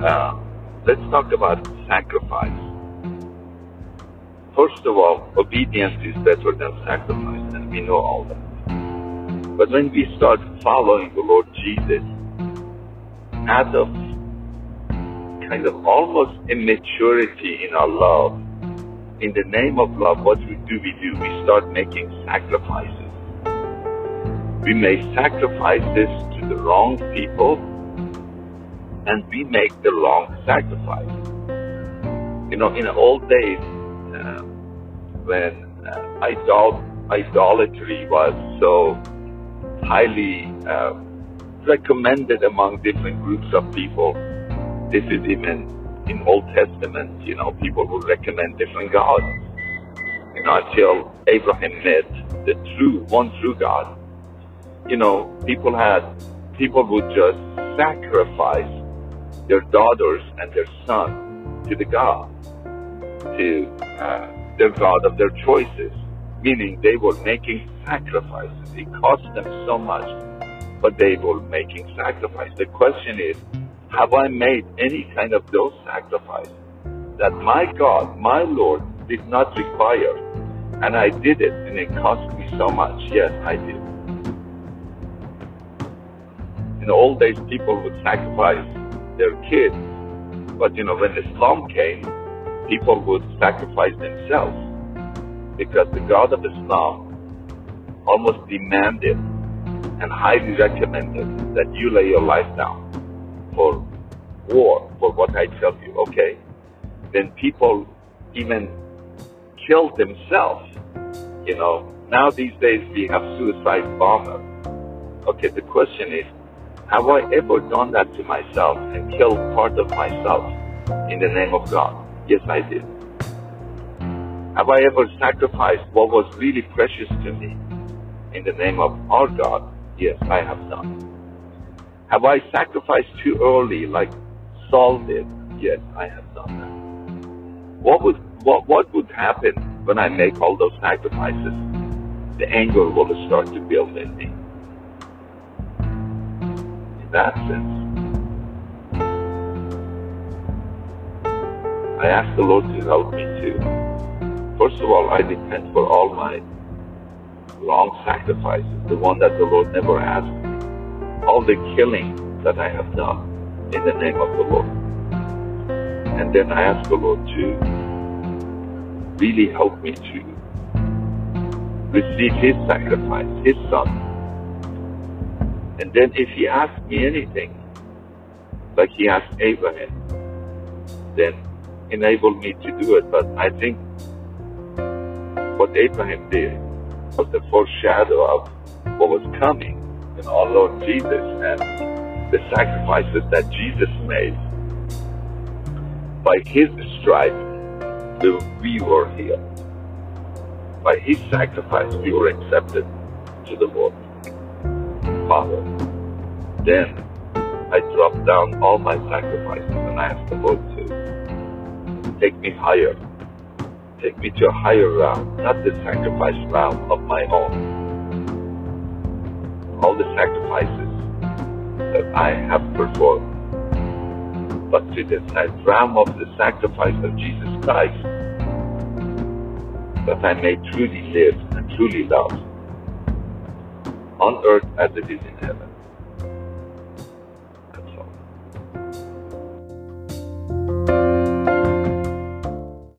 Uh, let's talk about sacrifice. First of all, obedience is better than sacrifice, and we know all that. But when we start following the Lord Jesus out of kind of almost immaturity in our love, in the name of love, what we do, we do, we start making sacrifices. We make sacrifices to the wrong people, and we make the wrong sacrifice. You know, in the old days, uh, when uh, idol- idolatry was so highly uh, recommended among different groups of people, this is even in Old Testament, you know, people would recommend different gods. You know, until Abraham met the true, one true God. You know, people had, people would just sacrifice their daughters and their son to the God, to uh, their God of their choices, meaning they were making sacrifices. It cost them so much, but they were making sacrifices. The question is, have I made any kind of those sacrifices that my God, my Lord, did not require? And I did it, and it cost me so much. Yes, I did. In the old days, people would sacrifice their kids, but you know, when Islam came, people would sacrifice themselves because the God of Islam almost demanded and highly recommended that you lay your life down for war, for what I tell you, okay? Then people even killed themselves. You know, now these days we have suicide bombers. Okay, the question is, have I ever done that to myself and killed part of myself in the name of God? Yes, I did. Have I ever sacrificed what was really precious to me in the name of our God? Yes, I have done. Have I sacrificed too early like Saul did? Yes, I have done that. What would what what would happen when I make all those sacrifices? The anger will start to build in me. In that sense. I ask the Lord to help me too. First of all, I repent for all my wrong sacrifices, the one that the Lord never asked all the killing that I have done in the name of the Lord. And then I ask the Lord to really help me to receive His sacrifice, His Son. And then if He asks me anything, like He asked Abraham, then enable me to do it. But I think what Abraham did was the foreshadow of what was coming in our Lord Jesus and the sacrifices that Jesus made. By his stripes, we were healed. By his sacrifice, we were accepted to the Lord. Father, then I drop down all my sacrifices and I ask the Lord to take me higher. Take me to a higher realm, not the sacrifice realm of my own, all the sacrifices that I have performed, but to the realm of the sacrifice of Jesus Christ, that I may truly live and truly love on earth as it is in heaven.